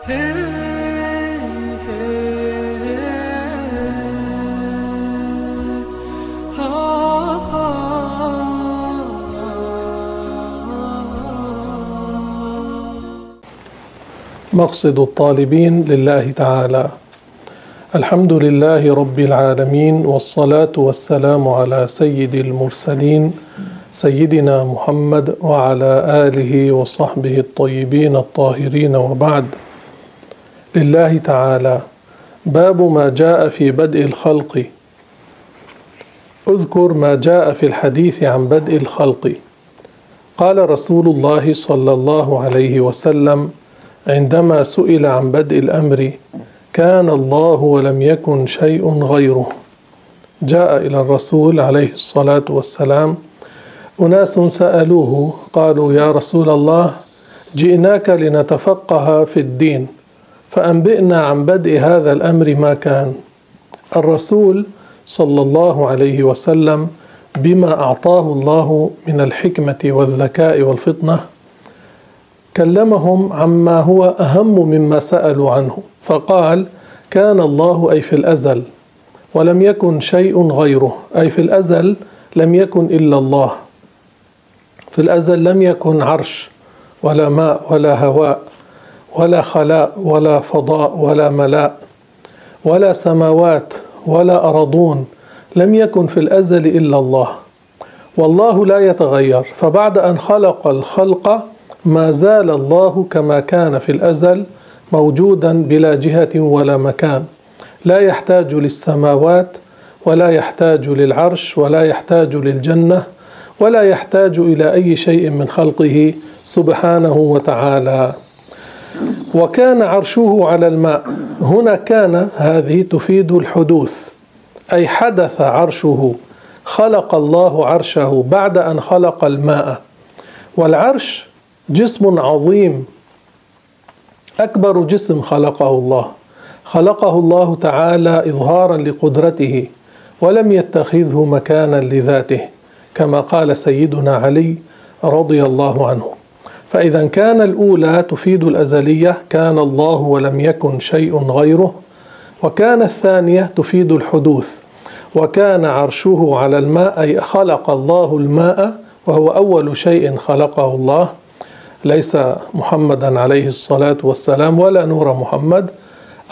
مقصد الطالبين لله تعالى. الحمد لله رب العالمين والصلاة والسلام على سيد المرسلين سيدنا محمد وعلى آله وصحبه الطيبين الطاهرين وبعد. لله تعالى. باب ما جاء في بدء الخلق. اذكر ما جاء في الحديث عن بدء الخلق. قال رسول الله صلى الله عليه وسلم عندما سئل عن بدء الأمر كان الله ولم يكن شيء غيره. جاء إلى الرسول عليه الصلاة والسلام أناس سألوه قالوا يا رسول الله جئناك لنتفقه في الدين. فأنبئنا عن بدء هذا الأمر ما كان. الرسول صلى الله عليه وسلم بما أعطاه الله من الحكمة والذكاء والفطنة كلمهم عما هو أهم مما سألوا عنه فقال كان الله أي في الأزل ولم يكن شيء غيره أي في الأزل لم يكن إلا الله في الأزل لم يكن عرش ولا ماء ولا هواء ولا خلاء ولا فضاء ولا ملاء ولا سماوات ولا ارضون لم يكن في الأزل إلا الله. والله لا يتغير. فبعد أن خلق الخلق ما زال الله كما كان في الأزل موجودا بلا جهة ولا مكان. لا يحتاج للسماوات ولا يحتاج للعرش ولا يحتاج للجنة ولا يحتاج إلى أي شيء من خلقه سبحانه وتعالى. وكان عرشه على الماء. هنا كان هذه تفيد الحدوث أي حدث عرشه خلق الله عرشه بعد أن خلق الماء. والعرش جسم عظيم أكبر جسم خلقه الله. خلقه الله تعالى إظهارا لقدرته ولم يتخذه مكانا لذاته كما قال سيدنا علي رضي الله عنه. فإذا كان الأولى تفيد الأزلية كان الله ولم يكن شيء غيره وكان الثانية تفيد الحدوث وكان عرشه على الماء أي خلق الله الماء وهو أول شيء خلقه الله. ليس محمدا عليه الصلاة والسلام ولا نور محمد.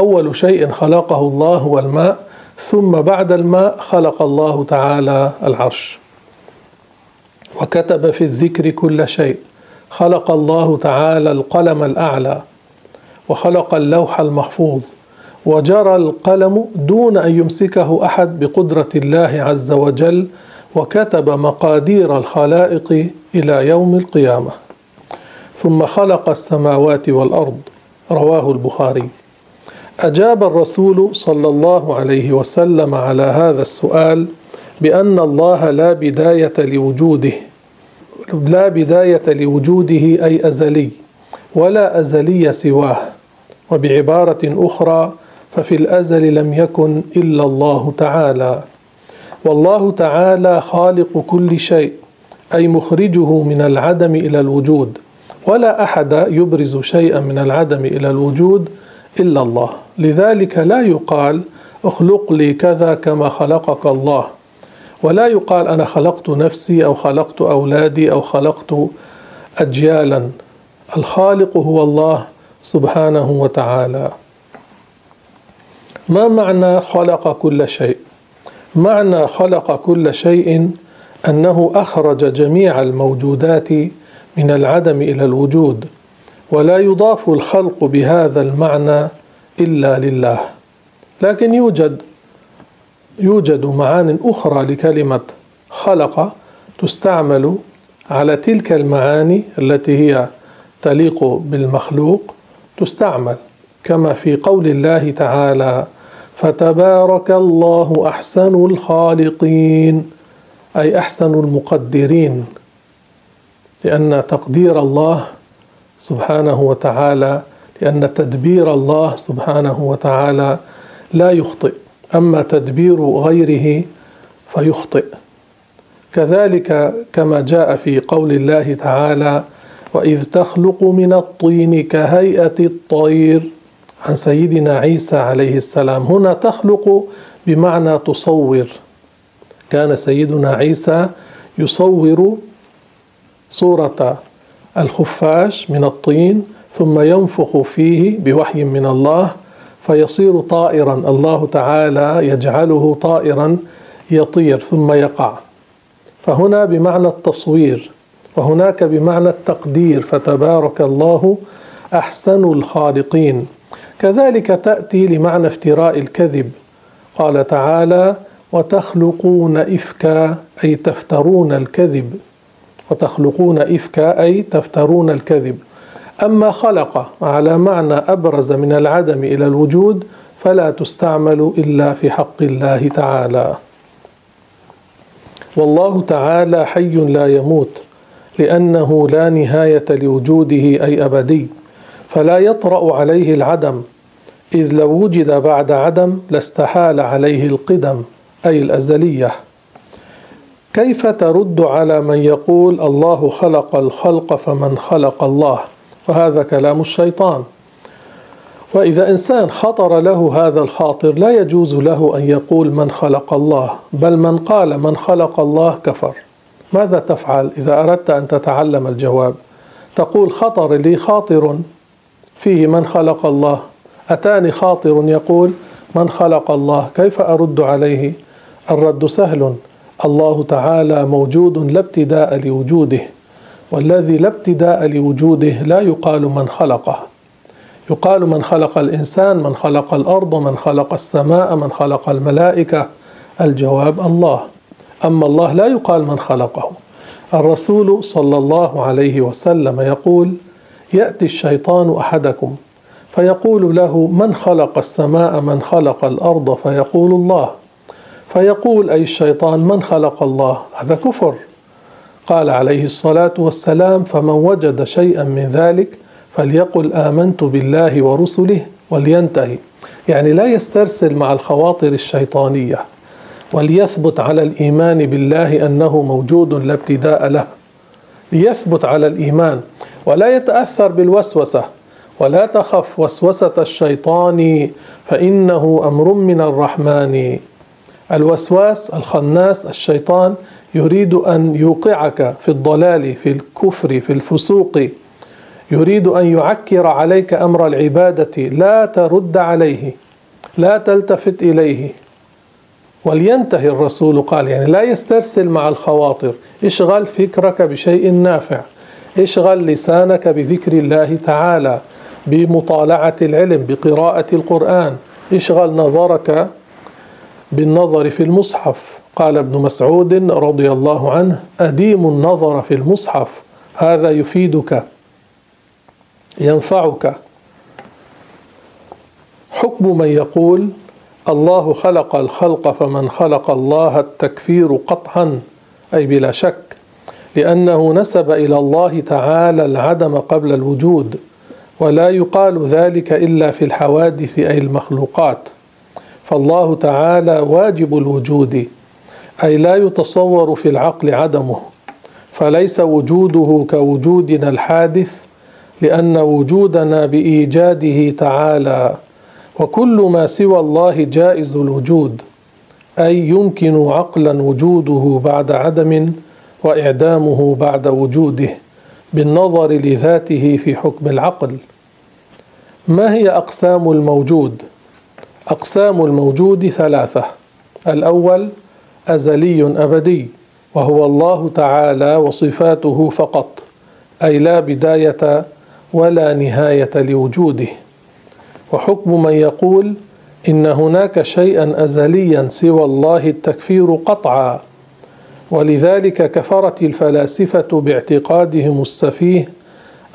أول شيء خلقه الله هو الماء ثم بعد الماء خلق الله تعالى العرش. وكتب في الذكر كل شيء. خلق الله تعالى القلم الأعلى وخلق اللوح المحفوظ وجرى القلم دون أن يمسكه أحد بقدرة الله عز وجل وكتب مقادير الخلائق إلى يوم القيامة. ثم خلق السماوات والأرض رواه البخاري. أجاب الرسول صلى الله عليه وسلم على هذا السؤال بأن الله لا بداية لوجوده لا بداية لوجوده أي أزلي ولا أزلي سواه. وبعبارة أخرى ففي الأزل لم يكن إلا الله تعالى. والله تعالى خالق كل شيء أي مخرجه من العدم إلى الوجود. ولا أحد يبرز شيئا من العدم إلى الوجود إلا الله. لذلك لا يقال اخلق لي كذا كما خلقك الله. ولا يقال أنا خلقت نفسي أو خلقت أولادي أو خلقت اجيالا. الخالق هو الله سبحانه وتعالى. ما معنى خلق كل شيء؟ معنى خلق كل شيء أنه أخرج جميع الموجودات من العدم إلى الوجود ولا يضاف الخلق بهذا المعنى إلا لله. لكن يوجد يوجد معان أخرى لكلمة خلق تستعمل على تلك المعاني التي هي تليق بالمخلوق تستعمل كما في قول الله تعالى فتبارك الله أحسن الخالقين أي أحسن المقدرين لأن تقدير الله سبحانه وتعالى لأن تدبير الله سبحانه وتعالى لا يخطئ. أما تدبير غيره فيخطئ. كذلك كما جاء في قول الله تعالى واذ تخلق من الطين كهيئه الطير. عن سيدنا عيسى عليه السلام. هنا تخلق بمعنى تصور. كان سيدنا عيسى يصور صورة الخفاش من الطين ثم ينفخ فيه بوحي من الله فيصير طائرا. الله تعالى يجعله طائرا يطير ثم يقع. فهنا بمعنى التصوير وهناك بمعنى التقدير فتبارك الله أحسن الخالقين. كذلك تأتي لمعنى افتراء الكذب. قال تعالى وتخلقون إفكا أي تفترون الكذب. وتخلقون إفكا أي تفترون الكذب. أما خلق على معنى أبرز من العدم إلى الوجود فلا تستعمل إلا في حق الله تعالى. والله تعالى حي لا يموت لأنه لا نهاية لوجوده أي أبدي فلا يطرأ عليه العدم إذ لو وجد بعد عدم لاستحال عليه القدم أي الأزلية. كيف ترد على من يقول الله خلق الخلق فمن خلق الله؟ وهذا كلام الشيطان. وإذا إنسان خطر له هذا الخاطر لا يجوز له أن يقول من خلق الله بل من قال من خلق الله كفر. ماذا تفعل إذا أردت أن تتعلم الجواب؟ تقول خطر لي خاطر فيه من خلق الله. أتاني خاطر يقول من خلق الله كيف أرد عليه؟ الرد سهل. الله تعالى موجود لا ابتداء لوجوده. والذي لا ابتداء لوجوده لا يقال من خلقه. يقال من خلق الإنسان من خلق الأرض من خلق السماء من خلق الملائكة. الجواب الله. أما الله لا يقال من خلقه. الرسول صلى الله عليه وسلم يقول يأتي الشيطان أحدكم فيقول له من خلق السماء من خلق الأرض؟ فيقول الله. فيقول أي الشيطان من خلق الله؟ هذا كفر. قال عليه الصلاة والسلام فمن وجد شيئا من ذلك فليقل آمنت بالله ورسله ولينتهي. يعني لا يسترسل مع الخواطر الشيطانية وليثبت على الإيمان بالله أنه موجود لا ابتداء له. ليثبت على الإيمان ولا يتأثر بالوسوسة ولا تخف وسوسة الشيطان فإنه أمر من الرحمن. الوسواس الخناس الشيطان يريد أن يوقعك في الضلال في الكفر في الفسوق. يريد أن يعكر عليك أمر العبادة لا ترد عليه لا تلتفت إليه. ولينتهي الرسول قال يعني لا يسترسل مع الخواطر. اشغل فكرك بشيء نافع. اشغل لسانك بذكر الله تعالى بمطالعة العلم بقراءة القرآن. اشغل نظرك بالنظر في المصحف. قال ابن مسعود رضي الله عنه أديم النظر في المصحف هذا يفيدك ينفعك. حكم من يقول الله خلق الخلق فمن خلق الله التكفير قطعا أي بلا شك لأنه نسب إلى الله تعالى العدم قبل الوجود ولا يقال ذلك إلا في الحوادث أي المخلوقات. فالله تعالى واجب الوجود. أي لا يتصور في العقل عدمه فليس وجوده كوجودنا الحادث لأن وجودنا بإيجاده تعالى وكل ما سوى الله جائز الوجود أي يمكن عقلا وجوده بعد عدم وإعدامه بعد وجوده بالنظر لذاته في حكم العقل. ما هي أقسام الموجود؟ أقسام الموجود ثلاثة الأول أزلي أبدي وهو الله تعالى وصفاته فقط أي لا بداية ولا نهاية لوجوده. وحكم من يقول إن هناك شيئا ازليا سوى الله التكفير قطعا ولذلك كفرت الفلاسفة باعتقادهم السفيه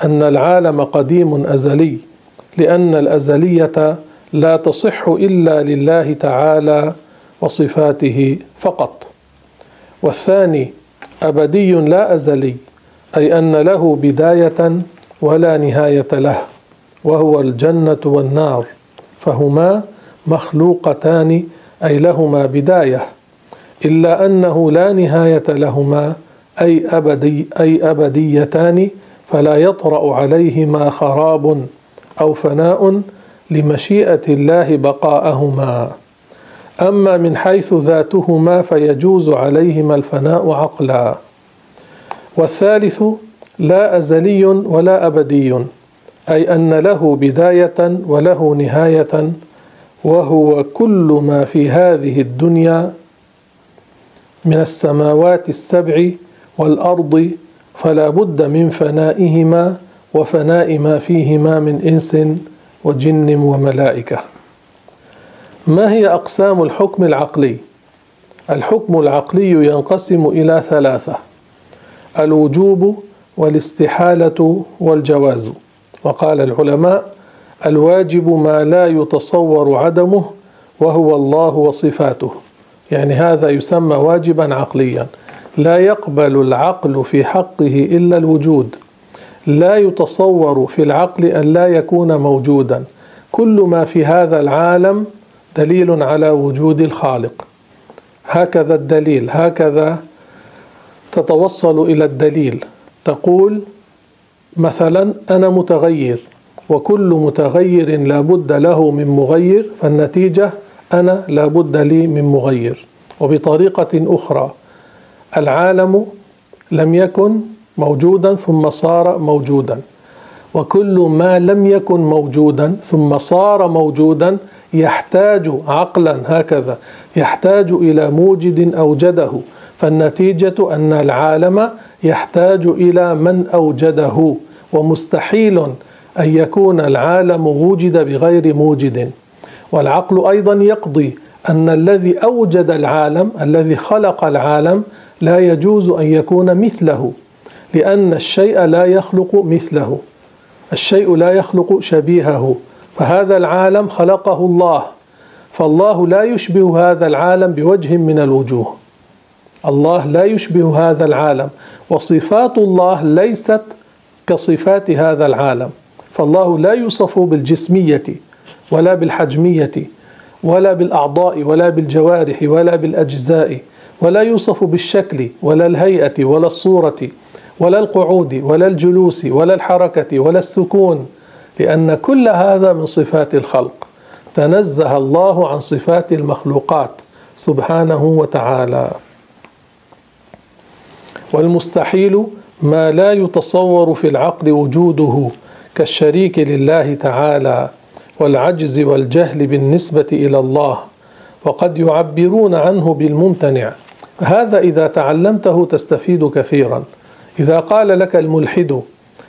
أن العالم قديم أزلي لأن الأزلية لا تصح إلا لله تعالى وصفاته فقط. والثاني أبدي لا أزلي أي أن له بداية ولا نهاية له وهو الجنة والنار فهما مخلوقتان أي لهما بداية إلا أنه لا نهاية لهما أي أبدي أي أبديتان فلا يطرأ عليهما خراب أو فناء لمشيئة الله بقاءهما. أما من حيث ذاتهما فيجوز عليهما الفناء عقلا. والثالث لا أزلي ولا أبدي أي أن له بداية وله نهاية وهو كل ما في هذه الدنيا من السماوات السبع والأرض فلا بد من فنائهما وفناء ما فيهما من إنس وجن وملائكة. ما هي أقسام الحكم العقلي؟ الحكم العقلي ينقسم إلى ثلاثة الوجوب والاستحالة والجواز. وقال العلماء الواجب ما لا يتصور عدمه وهو الله وصفاته. يعني هذا يسمى واجبا عقليا. لا يقبل العقل في حقه إلا الوجود. لا يتصور في العقل أن لا يكون موجودا. كل ما في هذا العالم دليل على وجود الخالق. هكذا الدليل هكذا تتوصل إلى الدليل. تقول مثلا أنا متغير وكل متغير لابد له من مغير فالنتيجة أنا لابد لي من مغير. وبطريقة أخرى العالم لم يكن موجودا ثم صار موجودا. وكل ما لم يكن موجودا ثم صار موجودا يحتاج عقلا هكذا يحتاج إلى موجد أوجده. فالنتيجة أن العالم يحتاج إلى من أوجده ومستحيل أن يكون العالم وجد بغير موجد. والعقل أيضا يقضي أن الذي أوجد العالم الذي خلق العالم لا يجوز أن يكون مثله لأن الشيء لا يخلق مثله. الشيء لا يخلق شبيهه. فهذا العالم خلقه الله فالله لا يشبه هذا العالم بوجه من الوجوه. الله لا يشبه هذا العالم وصفات الله ليست كصفات هذا العالم. فالله لا يوصف بالجسمية ولا بالحجمية ولا بالأعضاء ولا بالجوارح ولا بالأجزاء ولا يوصف بالشكل ولا الهيئة ولا الصورة ولا القعود ولا الجلوس ولا الحركة ولا السكون. لأن كل هذا من صفات الخلق. تنزه الله عن صفات المخلوقات سبحانه وتعالى. والمستحيل ما لا يتصور في العقل وجوده كالشريك لله تعالى والعجز والجهل بالنسبة إلى الله وقد يعبرون عنه بالممتنع. هذا إذا تعلمته تستفيد كثيرا. إذا قال لك الملحد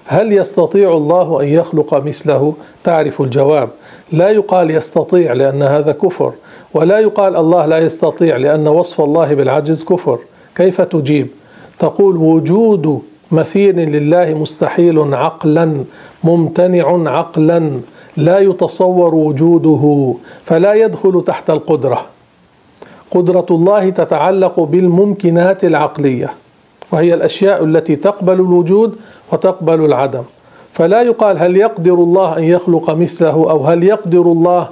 هل يستطيع الله أن يخلق مثله؟ تعرف الجواب. لا يقال يستطيع لأن هذا كفر ولا يقال الله لا يستطيع لأن وصف الله بالعجز كفر. كيف تجيب؟ تقول وجود مثيل لله مستحيل عقلا ممتنع عقلا لا يتصور وجوده فلا يدخل تحت القدرة. قدرة الله تتعلق بالممكنات العقلية وهي الأشياء التي تقبل الوجود وتقبل العدم. فلا يقال هل يقدر الله أن يخلق مثله أو هل يقدر الله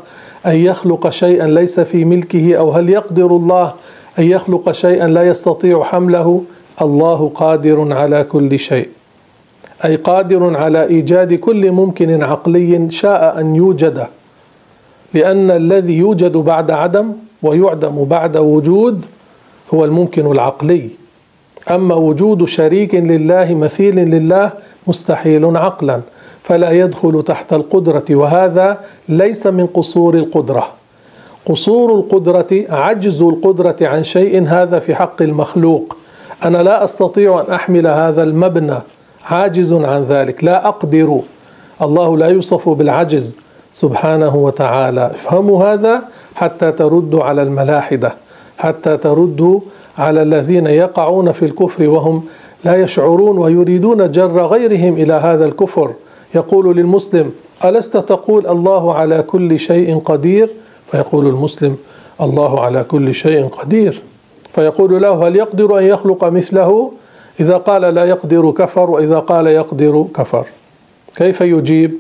أن يخلق شيئا ليس في ملكه أو هل يقدر الله أن يخلق شيئا لا يستطيع حمله. الله قادر على كل شيء. أي قادر على إيجاد كل ممكن عقلي شاء أن يوجد. لأن الذي يوجد بعد عدم ويعدم بعد وجود هو الممكن العقلي. أما وجود شريك لله مثيل لله مستحيل عقلا فلا يدخل تحت القدرة وهذا ليس من قصور القدرة. قصور القدرة عجز القدرة عن شيء هذا في حق المخلوق. أنا لا أستطيع أن أحمل هذا المبنى عاجز عن ذلك لا أقدر. الله لا يوصف بالعجز سبحانه وتعالى. افهموا هذا حتى تردوا على الملاحدة حتى تردوا على الذين يقعون في الكفر وهم لا يشعرون ويريدون جر غيرهم إلى هذا الكفر. يقول للمسلم ألست تقول الله على كل شيء قدير؟ فيقول المسلم الله على كل شيء قدير. فيقول له هل يقدر أن يخلق مثله؟ إذا قال لا يقدر كفر وإذا قال يقدر كفر. كيف يجيب؟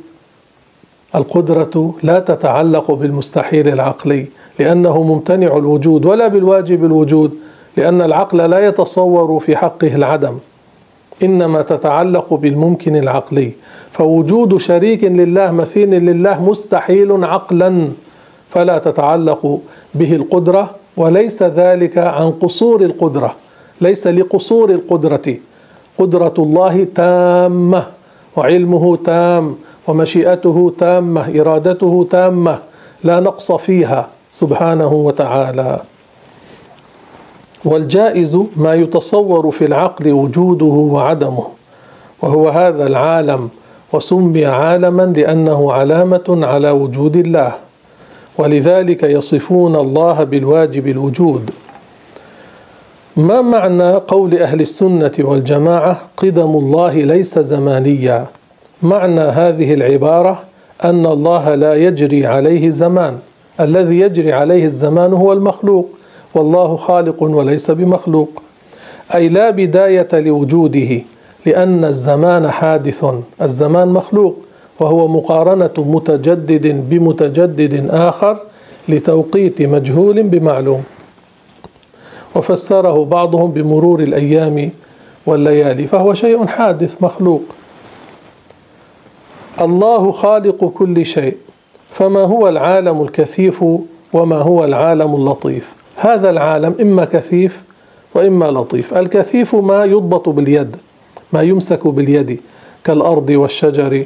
القدرة لا تتعلق بالمستحيل العقلي لأنه ممتنع الوجود ولا بالواجب الوجود. لأن العقل لا يتصور في حقه العدم إنما تتعلق بالممكن العقلي. فوجود شريك لله مثيل لله مستحيل عقلا فلا تتعلق به القدرة. وليس ذلك عن قصور القدرة ليس لقصور القدرة. قدرة الله تامة وعلمه تام ومشيئته تامة إرادته تامة لا نقص فيها سبحانه وتعالى. والجائز ما يتصور في العقل وجوده وعدمه وهو هذا العالم وسمي عالما لأنه علامة على وجود الله ولذلك يصفون الله بالواجب الوجود. ما معنى قول أهل السنة والجماعة قدم الله ليس زمانيا؟ معنى هذه العبارة أن الله لا يجري عليه زمان الذي يجري عليه الزمان هو المخلوق. والله خالق وليس بمخلوق. أي لا بداية لوجوده لأن الزمان حادث الزمان مخلوق وهو مقارنة متجدد بمتجدد آخر لتوقيت مجهول بمعلوم. وفسره بعضهم بمرور الأيام والليالي فهو شيء حادث مخلوق. الله خالق كل شيء فما هو العالم الكثيف وما هو العالم اللطيف؟ هذا العالم إما كثيف وإما لطيف. الكثيف ما يضبط باليد ما يمسك باليد كالأرض والشجر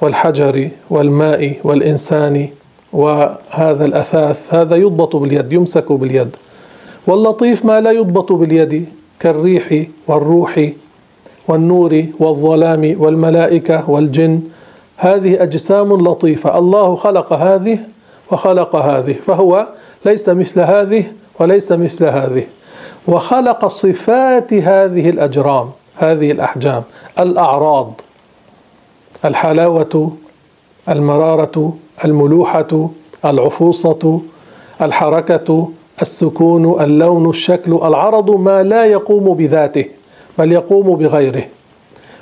والحجر والماء والإنسان وهذا الأثاث هذا يضبط باليد يمسك باليد. واللطيف ما لا يضبط باليد كالريح والروح والنور والظلام والملائكة والجن. هذه أجسام لطيفة. الله خلق هذه وخلق هذه فهو ليس مثل هذه وليس مثل هذه. وخلق صفات هذه الأجرام هذه الأحجام. الأعراض الحلاوة المرارة الملوحة العفوصة الحركة السكون اللون الشكل العرض ما لا يقوم بذاته بل يقوم بغيره.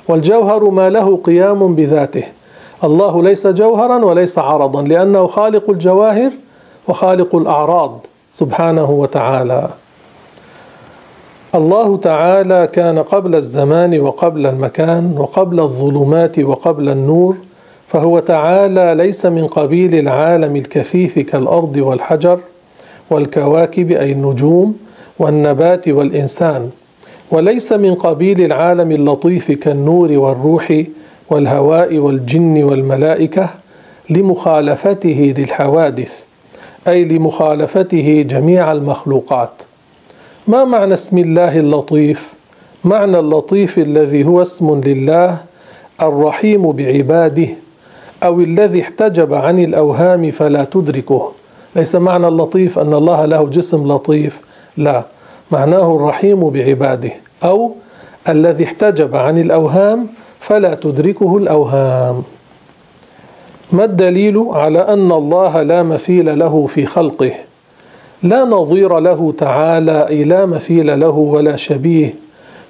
والجوهر ما له قيام بذاته. الله ليس جوهرا وليس عرضا لأنه خالق الجواهر وخالق الأعراض. سبحانه وتعالى. الله تعالى كان قبل الزمان وقبل المكان وقبل الظلمات وقبل النور فهو تعالى ليس من قبيل العالم الكثيف كالأرض والحجر والكواكب أي النجوم والنبات والإنسان وليس من قبيل العالم اللطيف كالنور والروح والهواء والجن والملائكة لمخالفته للحوادث. أي لمخالفته جميع المخلوقات. ما معنى اسم الله اللطيف؟ معنى اللطيف الذي هو اسم لله الرحيم بعباده أو الذي احتجب عن الأوهام فلا تدركه. ليس معنى اللطيف أن الله له جسم لطيف لا. معناه الرحيم بعباده أو الذي احتجب عن الأوهام فلا تدركه الأوهام. ما الدليل على أن الله لا مثيل له في خلقه؟ لا نظير له تعالى أي لا مثيل له ولا شبيه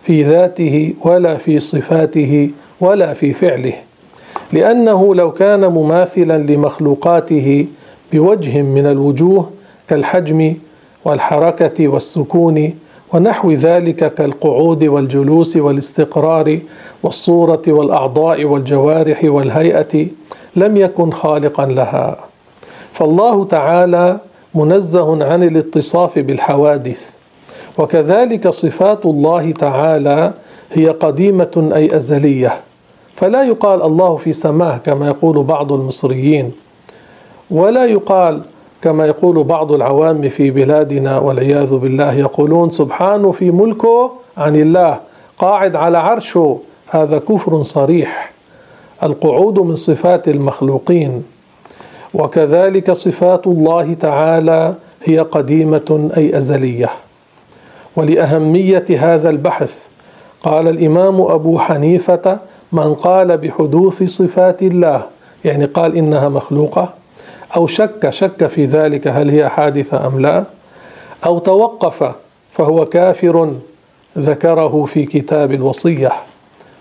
في ذاته ولا في صفاته ولا في فعله. لأنه لو كان مماثلا لمخلوقاته بوجه من الوجوه كالحجم والحركة والسكون ونحو ذلك كالقعود والجلوس والاستقرار والصورة والأعضاء والجوارح والهيئة لم يكن خالقا لها. فالله تعالى منزه عن الاتصاف بالحوادث. وكذلك صفات الله تعالى هي قديمة أي أزلية. فلا يقال الله في سماه كما يقول بعض المصريين. ولا يقال كما يقول بعض العوام في بلادنا والعياذ بالله يقولون سبحانه في ملكه عن الله قاعد على عرشه هذا كفر صريح. القعود من صفات المخلوقين وكذلك صفات الله تعالى هي قديمة أي أزلية. ولأهمية هذا البحث قال الإمام أبو حنيفة من قال بحدوث صفات الله يعني قال إنها مخلوقة أو شك شك في ذلك هل هي حادثة أم لا أو توقف فهو كافر ذكره في كتاب الوصية.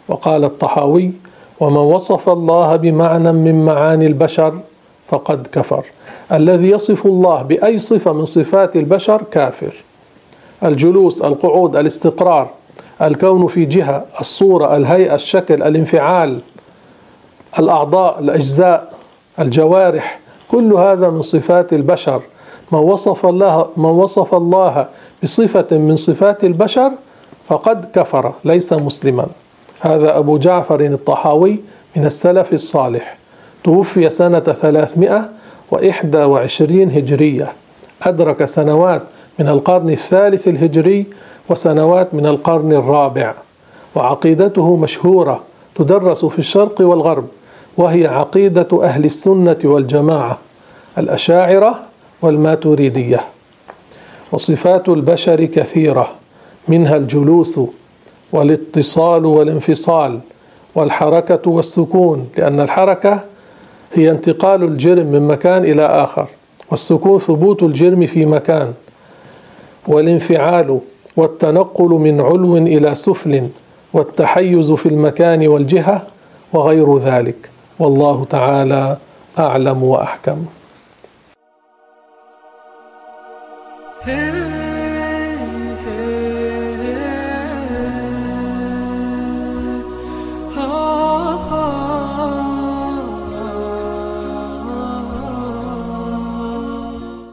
وقال الطحاوي ومن وصف الله بمعنى من معاني البشر فقد كفر. الذي يصف الله بأي صفة من صفات البشر كافر. الجلوس القعود الاستقرار الكون في جهة الصورة الهيئة الشكل الانفعال الأعضاء الأجزاء الجوارح كل هذا من صفات البشر. من وصف الله من وصف الله بصفة من صفات البشر فقد كفر ليس مسلما. هذا أبو جعفر الطحاوي من السلف الصالح توفي سنة 321 هجرية. أدرك سنوات من القرن الثالث الهجري وسنوات من القرن الرابع. وعقيدته مشهورة تدرس في الشرق والغرب وهي عقيدة أهل السنة والجماعة الأشاعرة والماتريدية. وصفات البشر كثيرة منها الجلوس والاتصال والانفصال والحركة والسكون لأن الحركة هي انتقال الجرم من مكان إلى آخر والسكون ثبوت الجرم في مكان والانفعال والتنقل من علو إلى سفل والتحيز في المكان والجهة وغير ذلك. والله تعالى أعلم وأحكم.